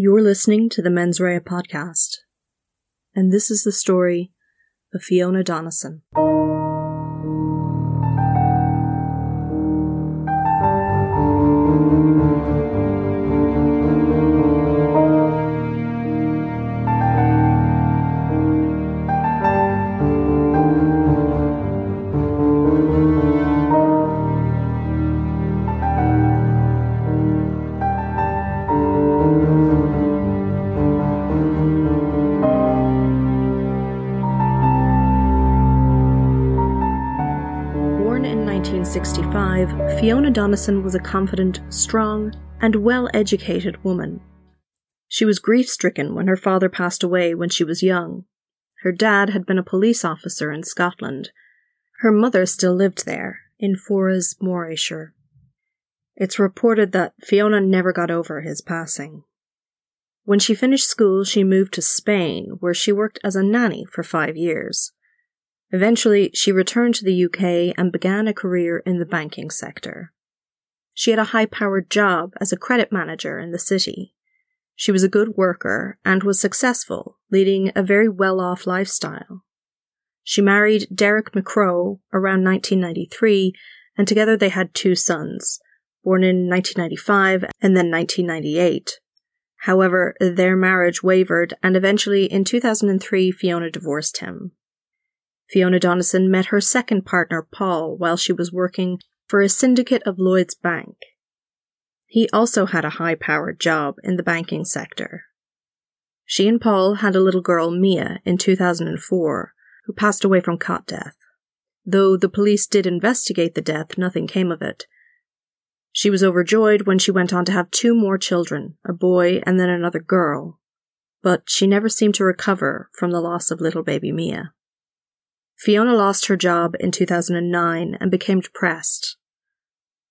You're listening to the Mens Rea podcast, and this is the story of Fiona Donnison. Donnison was a confident, strong, and well educated woman. She was grief stricken when her father passed away when she was young. Her dad had been a police officer in Scotland. Her mother still lived there, in Forres, Morayshire. It's reported that Fiona never got over his passing. When she finished school, she moved to Spain, where she worked as a nanny for five years. Eventually, she returned to the UK and began a career in the banking sector. She had a high powered job as a credit manager in the city. She was a good worker and was successful, leading a very well off lifestyle. She married Derek McCrow around 1993, and together they had two sons, born in 1995 and then 1998. However, their marriage wavered, and eventually in 2003, Fiona divorced him. Fiona Donnison met her second partner, Paul, while she was working for a syndicate of Lloyd's Bank. He also had a high powered job in the banking sector. She and Paul had a little girl, Mia, in 2004, who passed away from cot death. Though the police did investigate the death, nothing came of it. She was overjoyed when she went on to have two more children, a boy and then another girl. But she never seemed to recover from the loss of little baby Mia. Fiona lost her job in 2009 and became depressed.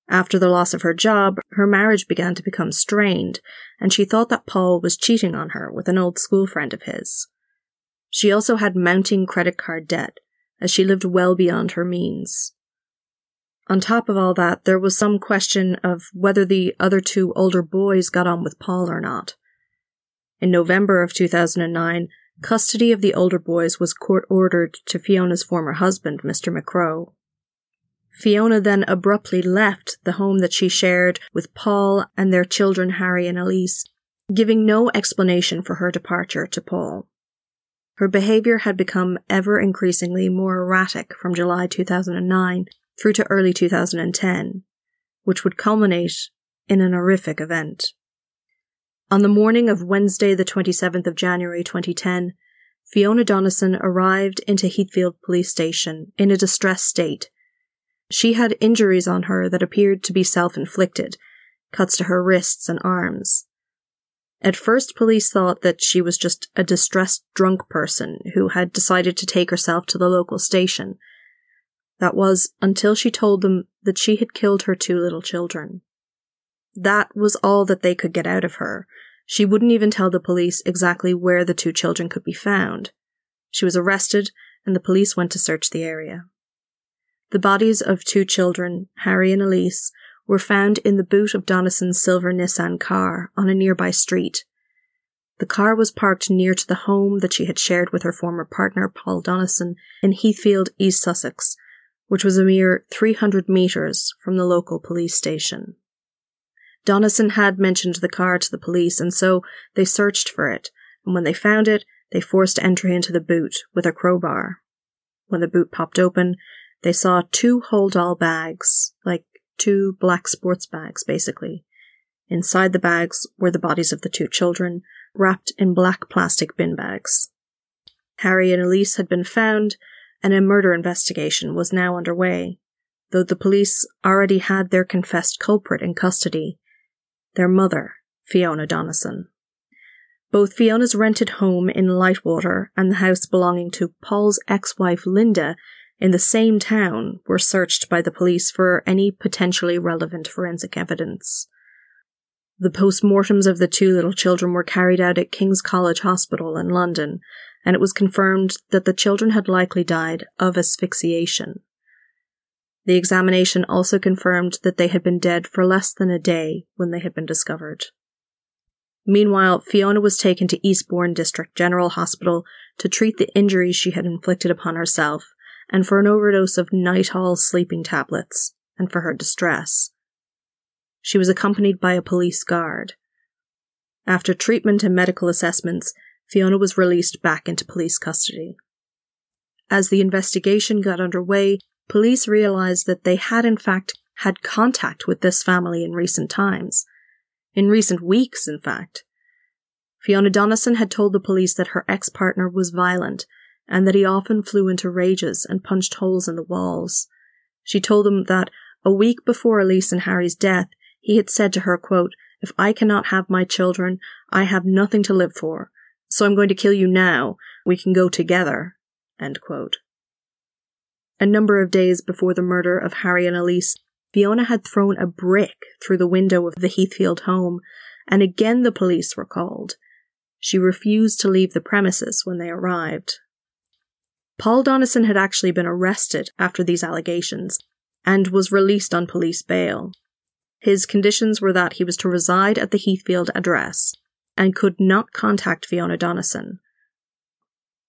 After the loss of her job, her marriage began to become strained, and she thought that Paul was cheating on her with an old school friend of his. She also had mounting credit card debt, as she lived well beyond her means. On top of all that, there was some question of whether the other two older boys got on with Paul or not. In November of 2009, custody of the older boys was court ordered to Fiona's former husband, Mr. McCrow. Fiona then abruptly left the home that she shared with Paul and their children Harry and Elise, giving no explanation for her departure to Paul. Her behavior had become ever increasingly more erratic from July 2009 through to early 2010, which would culminate in an horrific event. On the morning of Wednesday, the 27th of January 2010, Fiona Donnison arrived into Heathfield Police Station in a distressed state. She had injuries on her that appeared to be self inflicted, cuts to her wrists and arms. At first, police thought that she was just a distressed drunk person who had decided to take herself to the local station. That was until she told them that she had killed her two little children. That was all that they could get out of her. She wouldn't even tell the police exactly where the two children could be found. She was arrested, and the police went to search the area. The bodies of two children, Harry and Elise, were found in the boot of Donnison's silver Nissan car on a nearby street. The car was parked near to the home that she had shared with her former partner, Paul Donnison, in Heathfield, East Sussex, which was a mere 300 metres from the local police station. Donnison had mentioned the car to the police, and so they searched for it, and when they found it, they forced entry into the boot with a crowbar. When the boot popped open, they saw two hold all bags, like two black sports bags, basically. Inside the bags were the bodies of the two children, wrapped in black plastic bin bags. Harry and Elise had been found, and a murder investigation was now underway, though the police already had their confessed culprit in custody their mother, Fiona Donnison. Both Fiona's rented home in Lightwater and the house belonging to Paul's ex wife Linda in the same town were searched by the police for any potentially relevant forensic evidence. The post-mortems of the two little children were carried out at King's College Hospital in London, and it was confirmed that the children had likely died of asphyxiation. The examination also confirmed that they had been dead for less than a day when they had been discovered. Meanwhile, Fiona was taken to Eastbourne District General Hospital to treat the injuries she had inflicted upon herself and for an overdose of Nytol sleeping tablets and for her distress. She was accompanied by a police guard. After treatment and medical assessments, Fiona was released back into police custody. As the investigation got underway, police realized that they had in fact had contact with this family in recent times. In recent weeks, in fact. Fiona Donnison had told the police that her ex partner was violent and that he often flew into rages and punched holes in the walls. She told them that a week before Elise and Harry's death, he had said to her, quote, If I cannot have my children, I have nothing to live for. So I'm going to kill you now. We can go together. End quote. A number of days before the murder of Harry and Elise, Fiona had thrown a brick through the window of the Heathfield home, and again the police were called. She refused to leave the premises when they arrived. Paul Donnison had actually been arrested after these allegations and was released on police bail. His conditions were that he was to reside at the Heathfield address and could not contact Fiona Donnison.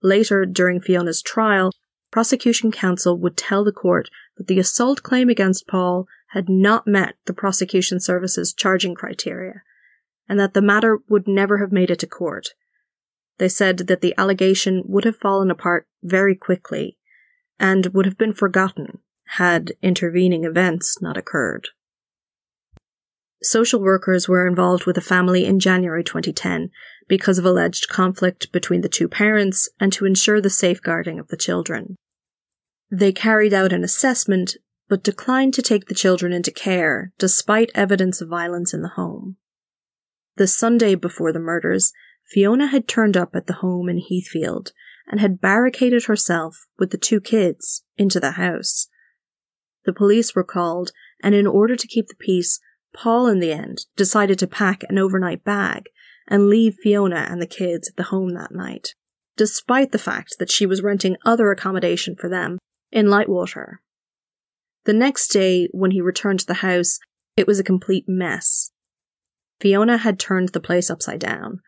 Later, during Fiona's trial, prosecution counsel would tell the court that the assault claim against Paul had not met the prosecution service's charging criteria, and that the matter would never have made it to court. They said that the allegation would have fallen apart very quickly and would have been forgotten had intervening events not occurred. Social workers were involved with the family in January 2010 because of alleged conflict between the two parents and to ensure the safeguarding of the children. They carried out an assessment but declined to take the children into care despite evidence of violence in the home. The Sunday before the murders, Fiona had turned up at the home in Heathfield and had barricaded herself with the two kids into the house. The police were called, and in order to keep the peace, Paul, in the end, decided to pack an overnight bag and leave Fiona and the kids at the home that night, despite the fact that she was renting other accommodation for them in Lightwater. The next day, when he returned to the house, it was a complete mess. Fiona had turned the place upside down.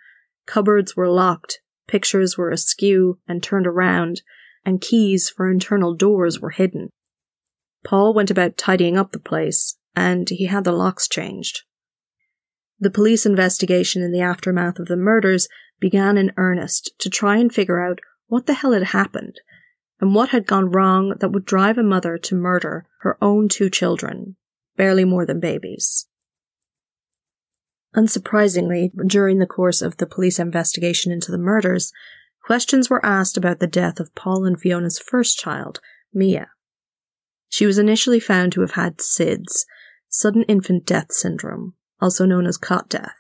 Cupboards were locked, pictures were askew and turned around, and keys for internal doors were hidden. Paul went about tidying up the place, and he had the locks changed. The police investigation in the aftermath of the murders began in earnest to try and figure out what the hell had happened and what had gone wrong that would drive a mother to murder her own two children, barely more than babies. Unsurprisingly, during the course of the police investigation into the murders, questions were asked about the death of Paul and Fiona's first child, Mia. She was initially found to have had SIDS, sudden infant death syndrome, also known as cot death.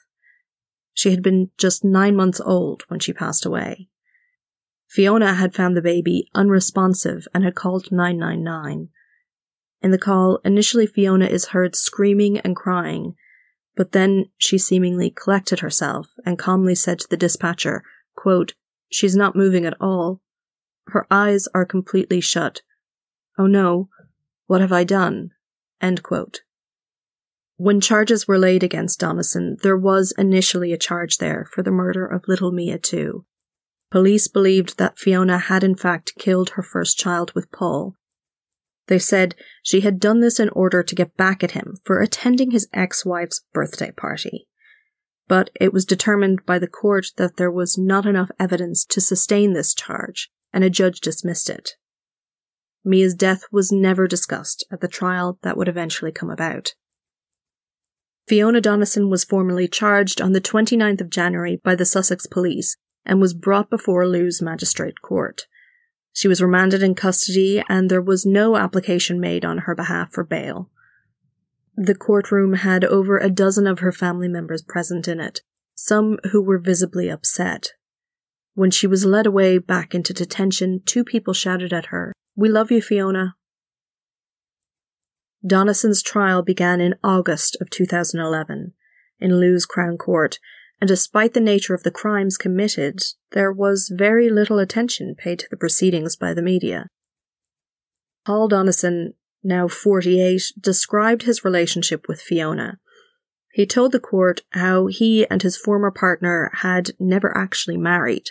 She had been just nine months old when she passed away. Fiona had found the baby unresponsive and had called 999. In the call, initially Fiona is heard screaming and crying, but then she seemingly collected herself and calmly said to the dispatcher, quote, She's not moving at all. Her eyes are completely shut. Oh no, what have I done? End quote. When charges were laid against Donnison, there was initially a charge there for the murder of little Mia too. Police believed that Fiona had in fact killed her first child with Paul. They said she had done this in order to get back at him for attending his ex-wife's birthday party. But it was determined by the court that there was not enough evidence to sustain this charge, and a judge dismissed it. Mia's death was never discussed at the trial that would eventually come about. Fiona Donnison was formally charged on the 29th of January by the Sussex Police and was brought before Lewes Magistrate Court. She was remanded in custody and there was no application made on her behalf for bail. The courtroom had over a dozen of her family members present in it, some who were visibly upset. When she was led away back into detention, two people shouted at her, We love you, Fiona. Donnison's trial began in August of 2011 in Lewes Crown Court, and despite the nature of the crimes committed, there was very little attention paid to the proceedings by the media. Paul Donnison, now 48, described his relationship with Fiona. He told the court how he and his former partner had never actually married,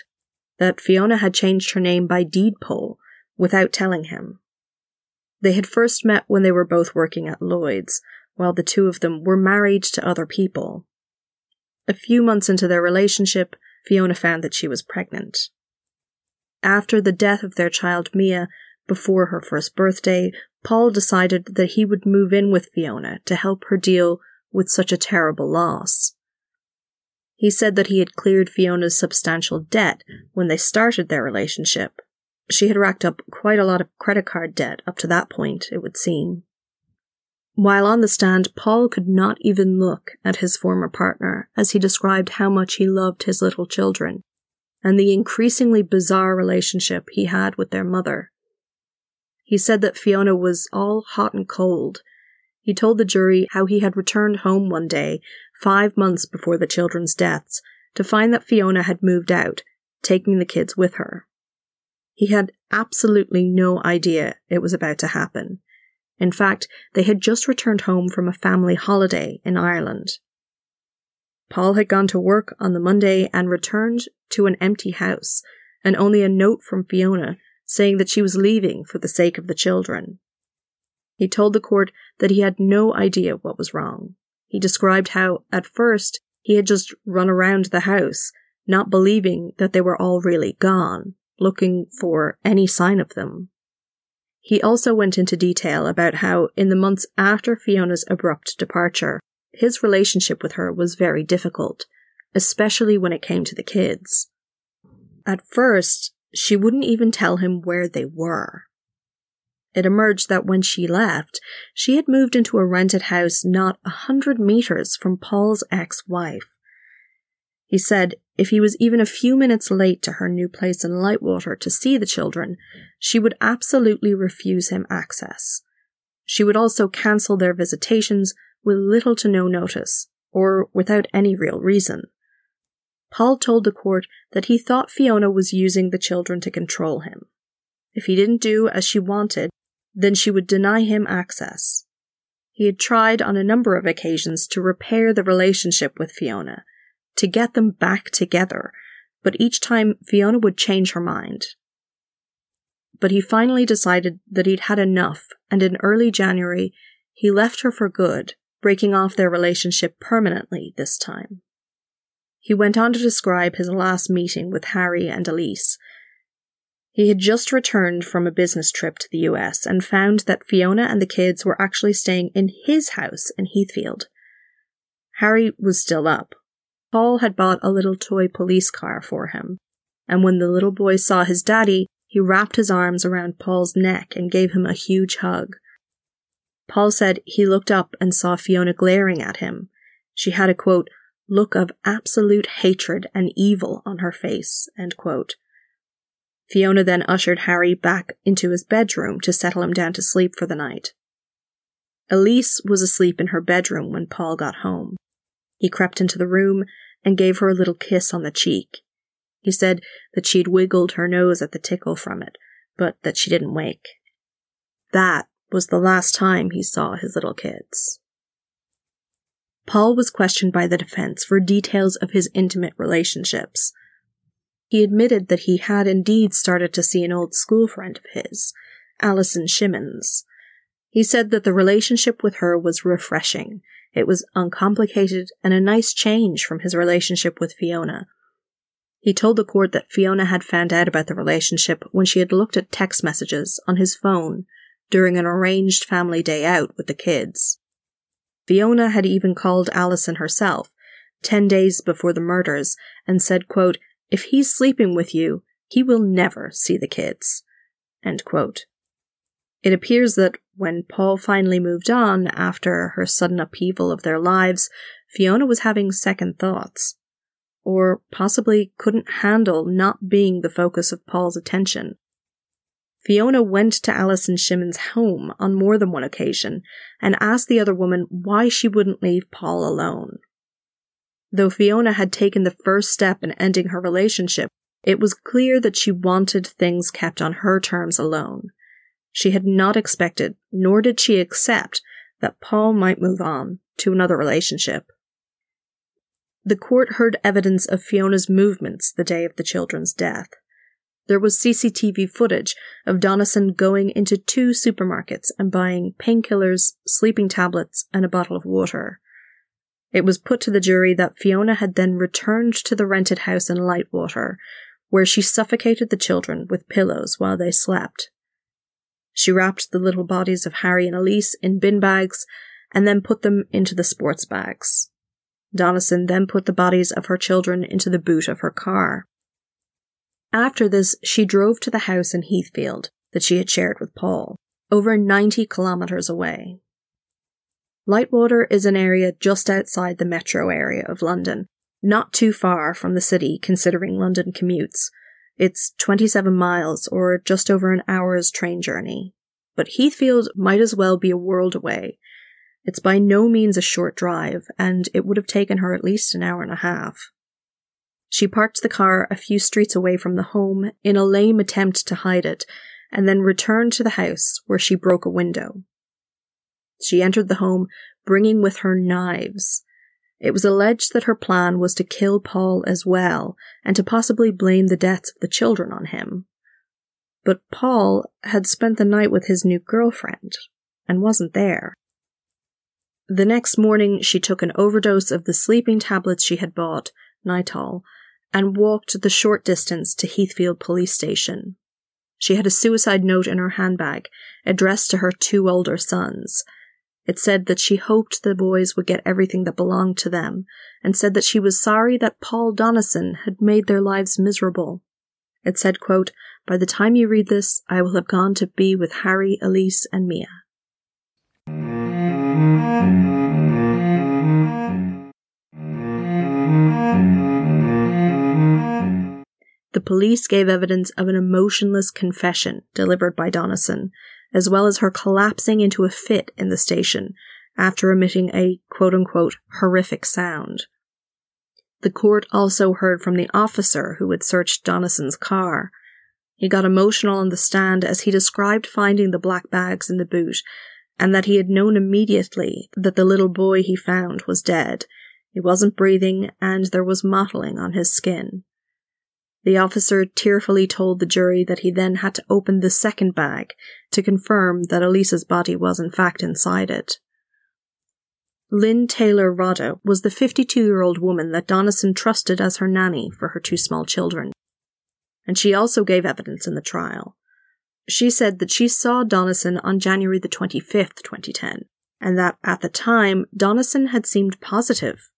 that Fiona had changed her name by deed poll without telling him. They had first met when they were both working at Lloyd's, while the two of them were married to other people. A few months into their relationship, Fiona found that she was pregnant. After the death of their child Mia, before her first birthday, Paul decided that he would move in with Fiona to help her deal with such a terrible loss. He said that he had cleared Fiona's substantial debt when they started their relationship. She had racked up quite a lot of credit card debt up to that point, it would seem. While on the stand, Paul could not even look at his former partner as he described how much he loved his little children and the increasingly bizarre relationship he had with their mother. He said that Fiona was all hot and cold. He told the jury how he had returned home one day, five months before the children's deaths, to find that Fiona had moved out, taking the kids with her. He had absolutely no idea it was about to happen. In fact, they had just returned home from a family holiday in Ireland. Paul had gone to work on the Monday and returned to an empty house, and only a note from Fiona saying that she was leaving for the sake of the children. He told the court that he had no idea what was wrong. He described how, at first, he had just run around the house, not believing that they were all really gone, looking for any sign of them. He also went into detail about how, in the months after Fiona's abrupt departure, his relationship with her was very difficult, especially when it came to the kids. At first, she wouldn't even tell him where they were. It emerged that when she left, she had moved into a rented house not a hundred meters from Paul's ex wife. He said if he was even a few minutes late to her new place in Lightwater to see the children, she would absolutely refuse him access. She would also cancel their visitations with little to no notice, or without any real reason. Paul told the court that he thought Fiona was using the children to control him. If he didn't do as she wanted, then she would deny him access. He had tried on a number of occasions to repair the relationship with Fiona, to get them back together, but each time Fiona would change her mind. But he finally decided that he'd had enough, and in early January, he left her for good, breaking off their relationship permanently this time. He went on to describe his last meeting with Harry and Elise. He had just returned from a business trip to the US and found that Fiona and the kids were actually staying in his house in Heathfield. Harry was still up. Paul had bought a little toy police car for him, and when the little boy saw his daddy, he wrapped his arms around Paul's neck and gave him a huge hug. Paul said he looked up and saw Fiona glaring at him. She had a quote, look of absolute hatred and evil on her face. Fiona then ushered Harry back into his bedroom to settle him down to sleep for the night. Elise was asleep in her bedroom when Paul got home. He crept into the room and gave her a little kiss on the cheek. He said that she'd wiggled her nose at the tickle from it, but that she didn't wake. That was the last time he saw his little kids. Paul was questioned by the defense for details of his intimate relationships. He admitted that he had indeed started to see an old school friend of his, Alison Shimmons. He said that the relationship with her was refreshing. It was uncomplicated and a nice change from his relationship with Fiona. He told the court that Fiona had found out about the relationship when she had looked at text messages on his phone during an arranged family day out with the kids. Fiona had even called Alison herself, ten days before the murders, and said, quote, If he's sleeping with you, he will never see the kids. It appears that when Paul finally moved on after her sudden upheaval of their lives, Fiona was having second thoughts. Or possibly couldn't handle not being the focus of Paul's attention Fiona went to Alison Shimon's home on more than one occasion and asked the other woman why she wouldn't leave Paul alone. Though Fiona had taken the first step in ending her relationship, it was clear that she wanted things kept on her terms alone. She had not expected, nor did she accept, that Paul might move on to another relationship The court heard evidence of Fiona's movements the day of the children's death. There was CCTV footage of Donnison going into two supermarkets and buying painkillers, sleeping tablets, and a bottle of water. It was put to the jury that Fiona had then returned to the rented house in Lightwater, where she suffocated the children with pillows while they slept. She wrapped the little bodies of Harry and Elise in bin bags and then put them into the sports bags. Donnison then put the bodies of her children into the boot of her car. After this, she drove to the house in Heathfield that she had shared with Paul, over 90 kilometres away. Lightwater is an area just outside the metro area of London, not too far from the city considering London commutes. It's 27 miles or just over an hour's train journey. But Heathfield might as well be a world away. It's by no means a short drive, and it would have taken her at least an hour and a half. She parked the car a few streets away from the home in a lame attempt to hide it, and then returned to the house where she broke a window. She entered the home bringing with her knives. It was alleged that her plan was to kill Paul as well, and to possibly blame the deaths of the children on him. But Paul had spent the night with his new girlfriend, and wasn't there. The next morning, she took an overdose of the sleeping tablets she had bought, Nytol, and walked the short distance to Heathfield police station. She had a suicide note in her handbag, addressed to her two older sons. It said that she hoped the boys would get everything that belonged to them, and said that she was sorry that Paul Donnison had made their lives miserable. It said, quote, By the time you read this, I will have gone to be with Harry, Elise, and Mia. The police gave evidence of an emotionless confession delivered by Donnison, as well as her collapsing into a fit in the station after emitting a quote unquote horrific sound. The court also heard from the officer who had searched Donnison's car. He got emotional on the stand as he described finding the black bags in the boot and that he had known immediately that the little boy he found was dead. He wasn't breathing and there was mottling on his skin. The officer tearfully told the jury that he then had to open the second bag to confirm that Elisa's body was in fact inside it. Lynn Taylor Rodda was the 52 year old woman that Donnison trusted as her nanny for her two small children. And she also gave evidence in the trial. She said that she saw Donnison on January the 25th, 2010, and that at the time, Donnison had seemed positive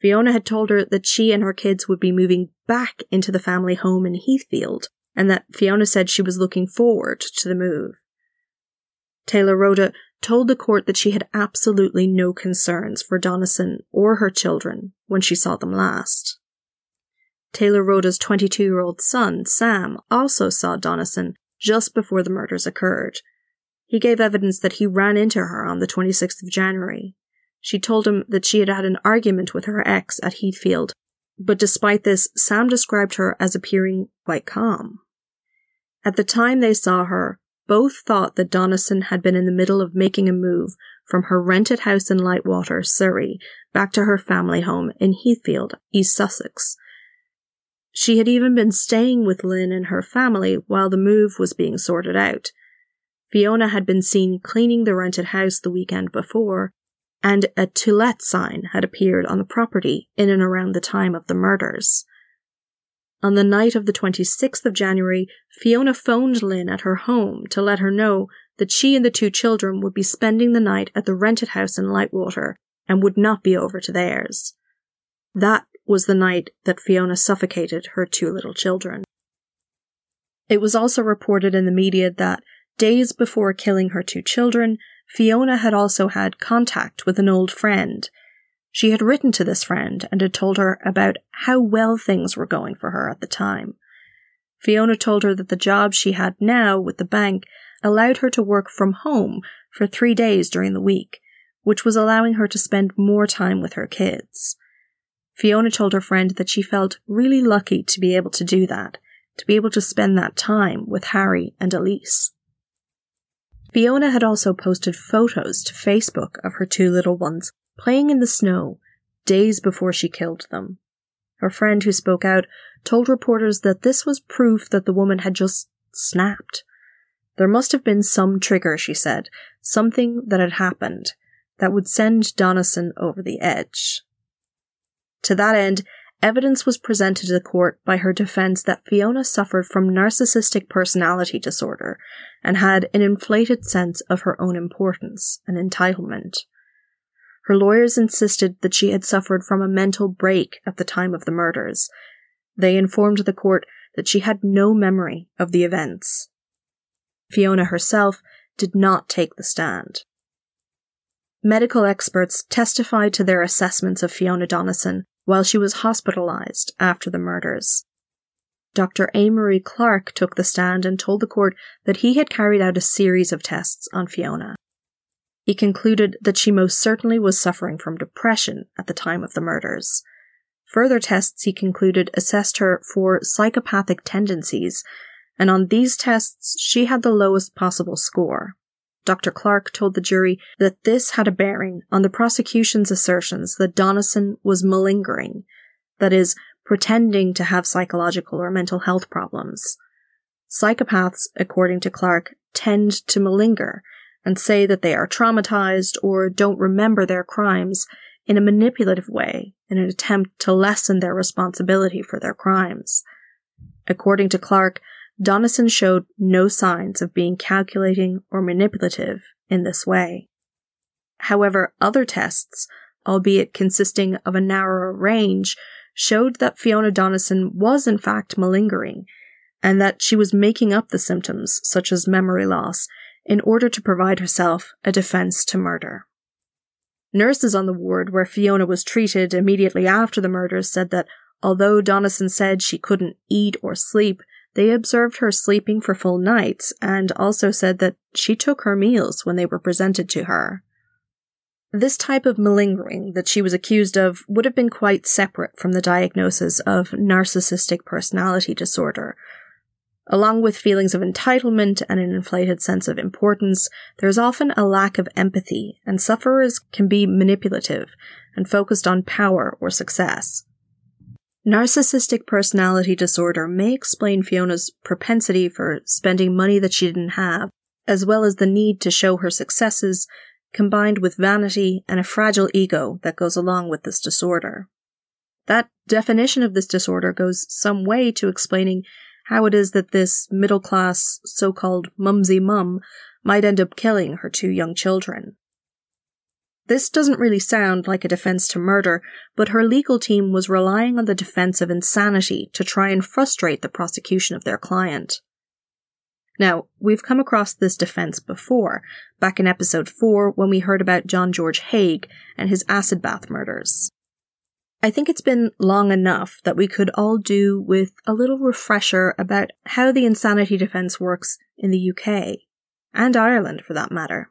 Fiona had told her that she and her kids would be moving back into the family home in Heathfield, and that Fiona said she was looking forward to the move. Taylor Rodda told the court that she had absolutely no concerns for Donnison or her children when she saw them last. Taylor Rodda's 22 year old son, Sam, also saw Donnison just before the murders occurred. He gave evidence that he ran into her on the 26th of January she told him that she had had an argument with her ex at Heathfield, but despite this, Sam described her as appearing quite calm. At the time they saw her, both thought that Donnison had been in the middle of making a move from her rented house in Lightwater, Surrey, back to her family home in Heathfield, East Sussex. She had even been staying with Lynn and her family while the move was being sorted out. Fiona had been seen cleaning the rented house the weekend before, and a to let sign had appeared on the property in and around the time of the murders. On the night of the 26th of January, Fiona phoned Lynn at her home to let her know that she and the two children would be spending the night at the rented house in Lightwater and would not be over to theirs. That was the night that Fiona suffocated her two little children. It was also reported in the media that days before killing her two children, Fiona had also had contact with an old friend. She had written to this friend and had told her about how well things were going for her at the time. Fiona told her that the job she had now with the bank allowed her to work from home for three days during the week, which was allowing her to spend more time with her kids. Fiona told her friend that she felt really lucky to be able to do that, to be able to spend that time with Harry and Elise. Fiona had also posted photos to Facebook of her two little ones playing in the snow, days before she killed them. Her friend who spoke out told reporters that this was proof that the woman had just snapped. There must have been some trigger, she said, something that had happened that would send Donnison over the edge. To that end, evidence was presented to the court by her defense that Fiona suffered from narcissistic personality disorder and had an inflated sense of her own importance and entitlement. Her lawyers insisted that she had suffered from a mental break at the time of the murders. They informed the court that she had no memory of the events. Fiona herself did not take the stand. Medical experts testified to their assessments of Fiona Donnison while she was hospitalized after the murders. Dr. Amory Clark took the stand and told the court that he had carried out a series of tests on Fiona. He concluded that she most certainly was suffering from depression at the time of the murders. Further tests, he concluded, assessed her for psychopathic tendencies, and on these tests, she had the lowest possible score. Dr. Clark told the jury that this had a bearing on the prosecution's assertions that Donnison was malingering, that is, pretending to have psychological or mental health problems. Psychopaths, according to Clark, tend to malinger and say that they are traumatized or don't remember their crimes in a manipulative way in an attempt to lessen their responsibility for their crimes. According to Clark, Donnison showed no signs of being calculating or manipulative in this way. However, other tests, albeit consisting of a narrower range, showed that Fiona Donnison was in fact malingering, and that she was making up the symptoms, such as memory loss, in order to provide herself a defense to murder. Nurses on the ward where Fiona was treated immediately after the murder said that although Donnison said she couldn't eat or sleep, they observed her sleeping for full nights and also said that she took her meals when they were presented to her. This type of malingering that she was accused of would have been quite separate from the diagnosis of narcissistic personality disorder. Along with feelings of entitlement and an inflated sense of importance, there is often a lack of empathy, and sufferers can be manipulative and focused on power or success. Narcissistic personality disorder may explain Fiona's propensity for spending money that she didn't have, as well as the need to show her successes, combined with vanity and a fragile ego that goes along with this disorder. That definition of this disorder goes some way to explaining how it is that this middle class, so called mumsy mum might end up killing her two young children. This doesn't really sound like a defense to murder, but her legal team was relying on the defense of insanity to try and frustrate the prosecution of their client. Now, we've come across this defense before, back in episode 4 when we heard about John George Haigh and his acid bath murders. I think it's been long enough that we could all do with a little refresher about how the insanity defense works in the UK, and Ireland for that matter.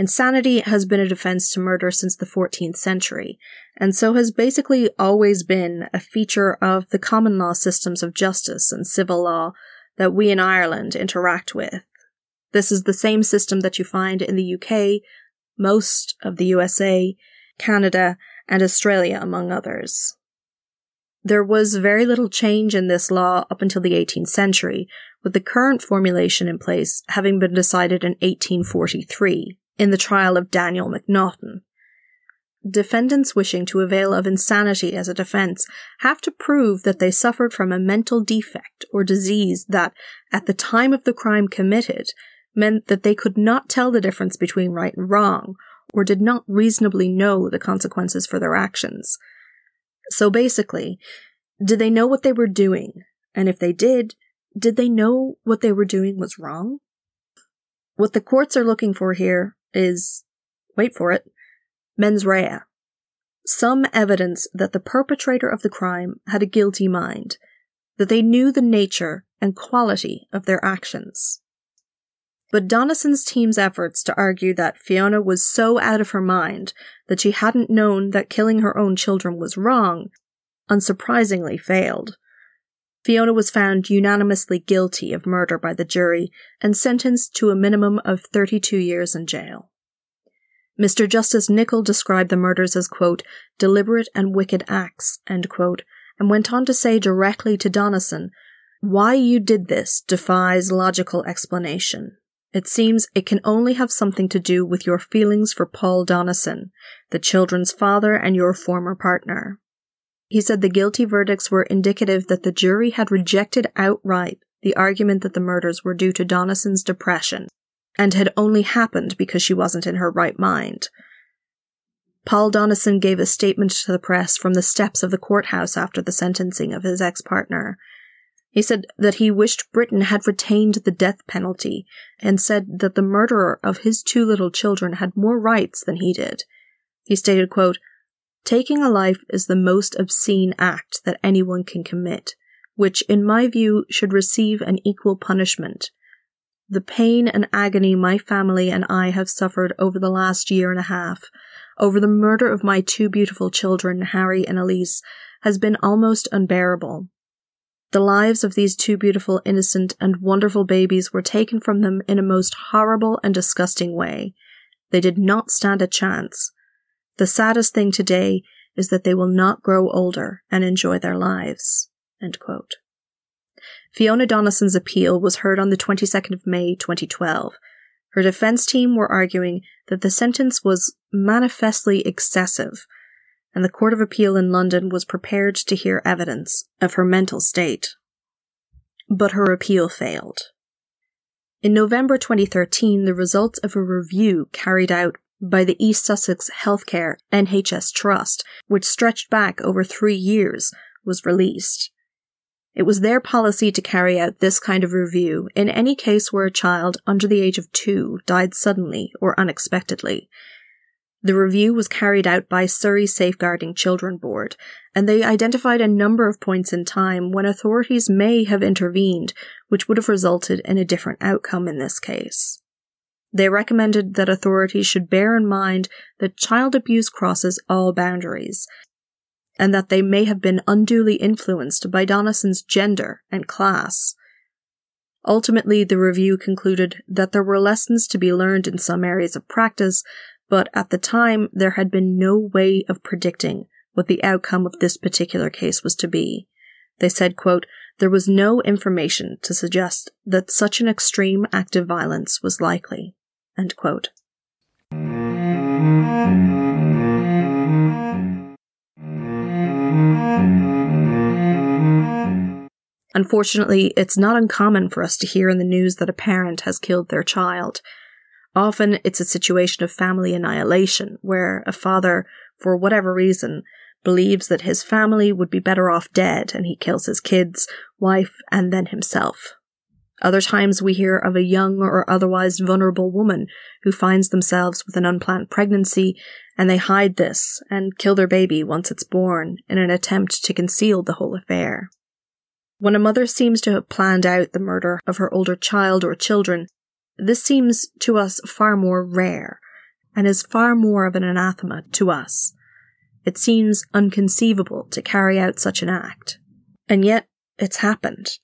Insanity has been a defense to murder since the 14th century, and so has basically always been a feature of the common law systems of justice and civil law that we in Ireland interact with. This is the same system that you find in the UK, most of the USA, Canada, and Australia, among others. There was very little change in this law up until the 18th century, with the current formulation in place having been decided in 1843 in the trial of Daniel McNaughton. Defendants wishing to avail of insanity as a defense have to prove that they suffered from a mental defect or disease that, at the time of the crime committed, meant that they could not tell the difference between right and wrong, or did not reasonably know the consequences for their actions. So basically, did they know what they were doing? And if they did, did they know what they were doing was wrong? What the courts are looking for here is, wait for it, mens rea. Some evidence that the perpetrator of the crime had a guilty mind, that they knew the nature and quality of their actions. But Donnison's team's efforts to argue that Fiona was so out of her mind that she hadn't known that killing her own children was wrong unsurprisingly failed. Fiona was found unanimously guilty of murder by the jury and sentenced to a minimum of 32 years in jail. Mr. Justice Nicol described the murders as, quote, deliberate and wicked acts, quote, and went on to say directly to Donnison, why you did this defies logical explanation. It seems it can only have something to do with your feelings for Paul Donnison, the children's father and your former partner. He said the guilty verdicts were indicative that the jury had rejected outright the argument that the murders were due to Donnison's depression and had only happened because she wasn't in her right mind. Paul Donnison gave a statement to the press from the steps of the courthouse after the sentencing of his ex partner. He said that he wished Britain had retained the death penalty and said that the murderer of his two little children had more rights than he did. He stated, quote, Taking a life is the most obscene act that anyone can commit, which, in my view, should receive an equal punishment. The pain and agony my family and I have suffered over the last year and a half, over the murder of my two beautiful children, Harry and Elise, has been almost unbearable. The lives of these two beautiful, innocent, and wonderful babies were taken from them in a most horrible and disgusting way. They did not stand a chance. The saddest thing today is that they will not grow older and enjoy their lives. Fiona Donnison's appeal was heard on the 22nd of May 2012. Her defense team were arguing that the sentence was manifestly excessive, and the Court of Appeal in London was prepared to hear evidence of her mental state. But her appeal failed. In November 2013, the results of a review carried out by the East Sussex Healthcare NHS Trust, which stretched back over three years, was released. It was their policy to carry out this kind of review in any case where a child under the age of two died suddenly or unexpectedly. The review was carried out by Surrey Safeguarding Children Board, and they identified a number of points in time when authorities may have intervened, which would have resulted in a different outcome in this case. They recommended that authorities should bear in mind that child abuse crosses all boundaries, and that they may have been unduly influenced by Donnison's gender and class. Ultimately, the review concluded that there were lessons to be learned in some areas of practice, but at the time there had been no way of predicting what the outcome of this particular case was to be. They said, quote, there was no information to suggest that such an extreme act of violence was likely. End quote. Unfortunately, it's not uncommon for us to hear in the news that a parent has killed their child. Often it's a situation of family annihilation, where a father, for whatever reason, believes that his family would be better off dead and he kills his kids, wife, and then himself. Other times we hear of a young or otherwise vulnerable woman who finds themselves with an unplanned pregnancy and they hide this and kill their baby once it's born in an attempt to conceal the whole affair. When a mother seems to have planned out the murder of her older child or children, this seems to us far more rare and is far more of an anathema to us. It seems unconceivable to carry out such an act. And yet, it's happened.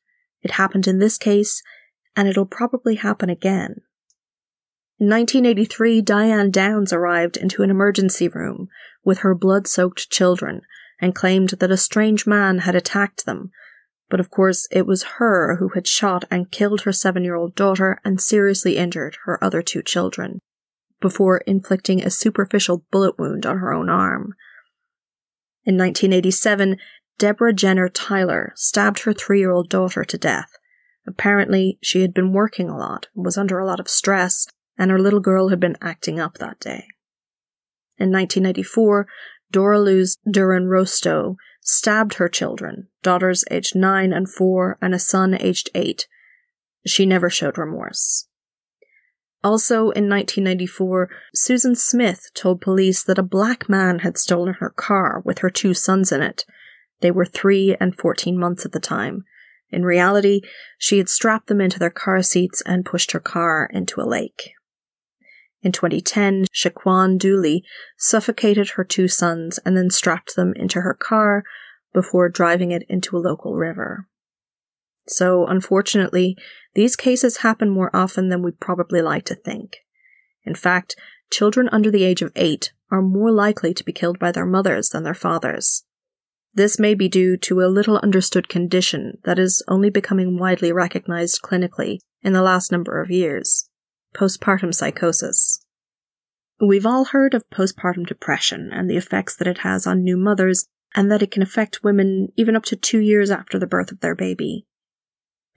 It happened in this case, and it'll probably happen again. In 1983, Diane Downs arrived into an emergency room with her blood soaked children and claimed that a strange man had attacked them but of course, it was her who had shot and killed her seven year old daughter and seriously injured her other two children, before inflicting a superficial bullet wound on her own arm. In 1987, Deborah Jenner Tyler stabbed her three year old daughter to death. Apparently, she had been working a lot, was under a lot of stress, and her little girl had been acting up that day. In 1994, Dora Luz Buenrostro stabbed her children, daughters aged nine and four, and a son aged eight. She never showed remorse. Also in 1994, Susan Smith told police that a black man had stolen her car with her two sons in it. They were three and 14 months at the time. In reality, she had strapped them into their car seats and pushed her car into a lake. In 2010, Shaquan Duley suffocated her two sons and then strapped them into her car before driving it into a local river. So, unfortunately, these cases happen more often than we'd probably like to think. In fact, children under the age of 8 are more likely to be killed by their mothers than their fathers. This may be due to a little understood condition that is only becoming widely recognized clinically in the last number of years postpartum psychosis. We've all heard of postpartum depression and the effects that it has on new mothers, and that it can affect women even up to two years after the birth of their baby.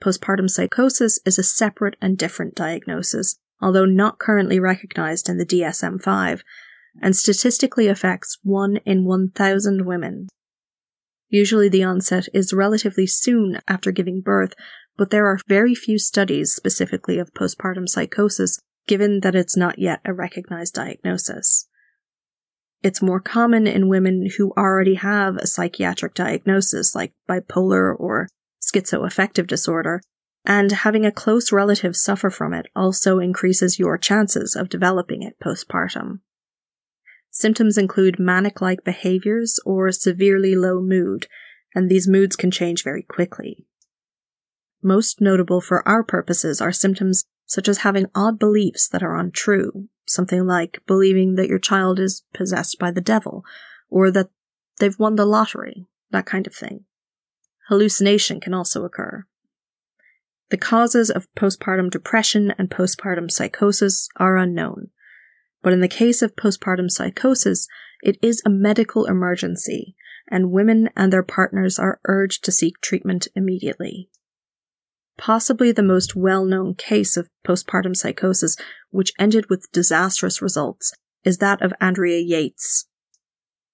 Postpartum psychosis is a separate and different diagnosis, although not currently recognized in the DSM 5, and statistically affects 1 in 1,000 women. Usually the onset is relatively soon after giving birth, but there are very few studies specifically of postpartum psychosis, given that it's not yet a recognized diagnosis. It's more common in women who already have a psychiatric diagnosis like bipolar or schizoaffective disorder, and having a close relative suffer from it also increases your chances of developing it postpartum. Symptoms include manic like behaviors or severely low mood, and these moods can change very quickly. Most notable for our purposes are symptoms such as having odd beliefs that are untrue, something like believing that your child is possessed by the devil, or that they've won the lottery, that kind of thing. Hallucination can also occur. The causes of postpartum depression and postpartum psychosis are unknown, but in the case of postpartum psychosis, it is a medical emergency, and women and their partners are urged to seek treatment immediately. Possibly the most well known case of postpartum psychosis, which ended with disastrous results, is that of Andrea Yates.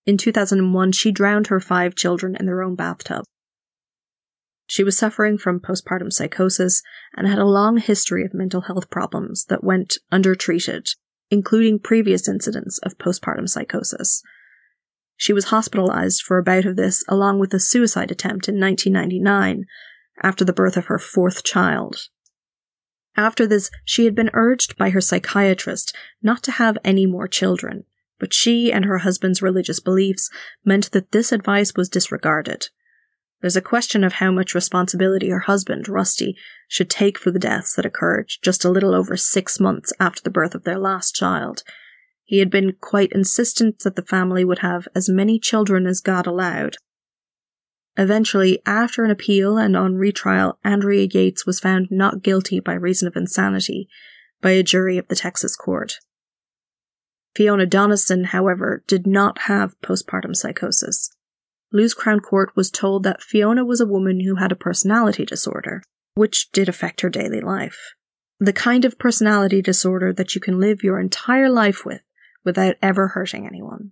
In 2001, she drowned her five children in their own bathtub. She was suffering from postpartum psychosis and had a long history of mental health problems that went undertreated including previous incidents of postpartum psychosis. She was hospitalized for a bout of this along with a suicide attempt in 1999 after the birth of her fourth child. After this, she had been urged by her psychiatrist not to have any more children, but she and her husband's religious beliefs meant that this advice was disregarded, there's a question of how much responsibility her husband, Rusty, should take for the deaths that occurred just a little over six months after the birth of their last child. He had been quite insistent that the family would have as many children as God allowed. Eventually, after an appeal and on retrial, Andrea Yates was found not guilty by reason of insanity by a jury of the Texas court. Fiona Donnison, however, did not have postpartum psychosis. Lewes Crown Court was told that Fiona was a woman who had a personality disorder, which did affect her daily life. The kind of personality disorder that you can live your entire life with without ever hurting anyone.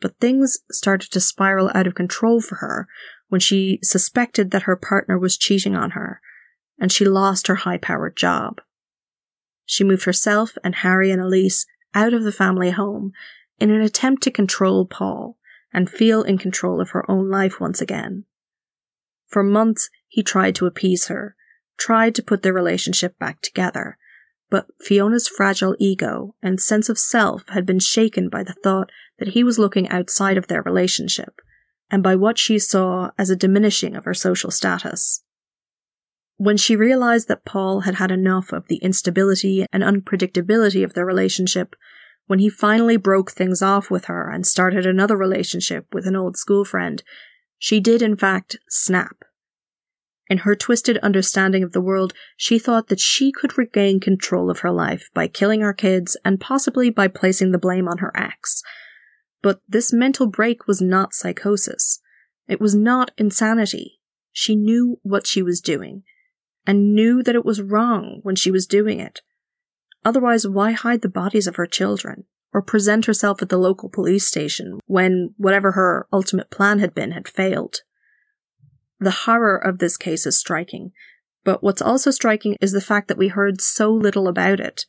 But things started to spiral out of control for her when she suspected that her partner was cheating on her, and she lost her high powered job. She moved herself and Harry and Elise out of the family home in an attempt to control Paul and feel in control of her own life once again. For months, he tried to appease her, tried to put their relationship back together, but Fiona's fragile ego and sense of self had been shaken by the thought that he was looking outside of their relationship, and by what she saw as a diminishing of her social status. When she realized that Paul had had enough of the instability and unpredictability of their relationship, when he finally broke things off with her and started another relationship with an old school friend, she did in fact snap. In her twisted understanding of the world, she thought that she could regain control of her life by killing her kids and possibly by placing the blame on her ex. But this mental break was not psychosis. It was not insanity. She knew what she was doing and knew that it was wrong when she was doing it. Otherwise, why hide the bodies of her children? Or present herself at the local police station when whatever her ultimate plan had been had failed? The horror of this case is striking, but what's also striking is the fact that we heard so little about it.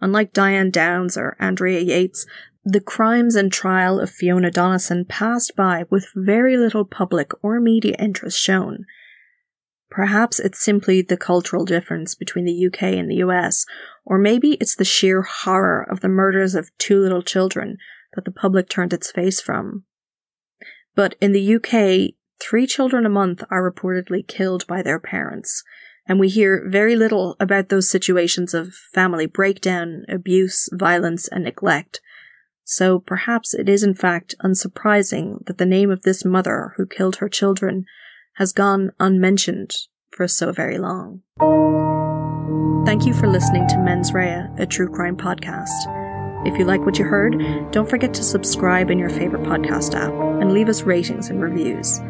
Unlike Diane Downs or Andrea Yates, the crimes and trial of Fiona Donnison passed by with very little public or media interest shown, Perhaps it's simply the cultural difference between the UK and the US, or maybe it's the sheer horror of the murders of two little children that the public turned its face from. But in the UK, three children a month are reportedly killed by their parents, and we hear very little about those situations of family breakdown, abuse, violence, and neglect. So perhaps it is in fact unsurprising that the name of this mother who killed her children has gone unmentioned for so very long. Thank you for listening to Mens Rea, a true crime podcast. If you like what you heard, don't forget to subscribe in your favorite podcast app and leave us ratings and reviews.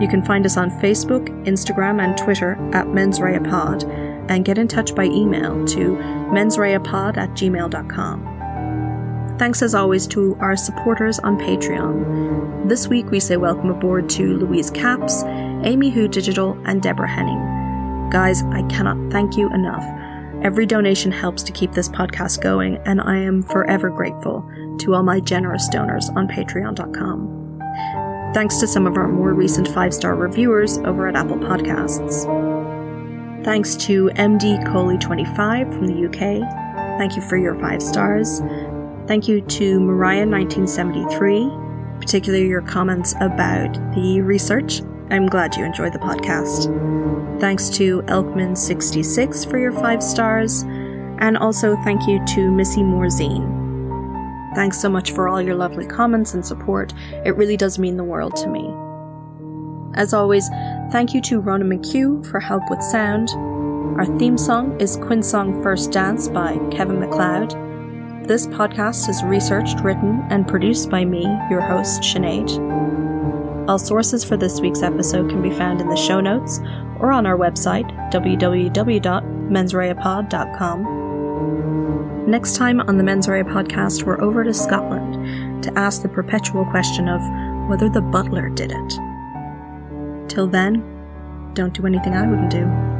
You can find us on Facebook, Instagram, and Twitter at mensreapod and get in touch by email to mensreapod at gmail.com. Thanks as always to our supporters on Patreon. This week we say welcome aboard to Louise Caps, Amy Who Digital, and Deborah Henning. Guys, I cannot thank you enough. Every donation helps to keep this podcast going, and I am forever grateful to all my generous donors on patreon.com. Thanks to some of our more recent five star reviewers over at Apple Podcasts. Thanks to MD Coley25 from the UK. Thank you for your five stars. Thank you to Mariah1973, particularly your comments about the research. I'm glad you enjoyed the podcast. Thanks to Elkman66 for your five stars, and also thank you to Missy Morzine. Thanks so much for all your lovely comments and support. It really does mean the world to me. As always, thank you to Rona McHugh for help with sound. Our theme song is Quinn's Song First Dance by Kevin MacLeod. This podcast is researched, written, and produced by me, your host, Sinead. All sources for this week's episode can be found in the show notes or on our website, www.mensreapod.com. Next time on the Mens Rea podcast, we're over to Scotland to ask the perpetual question of whether the butler did it. Till then, don't do anything I wouldn't do.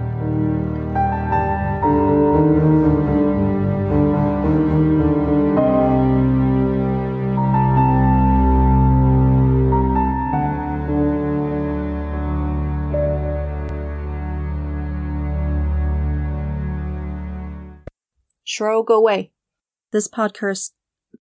Shro, go away. This podcast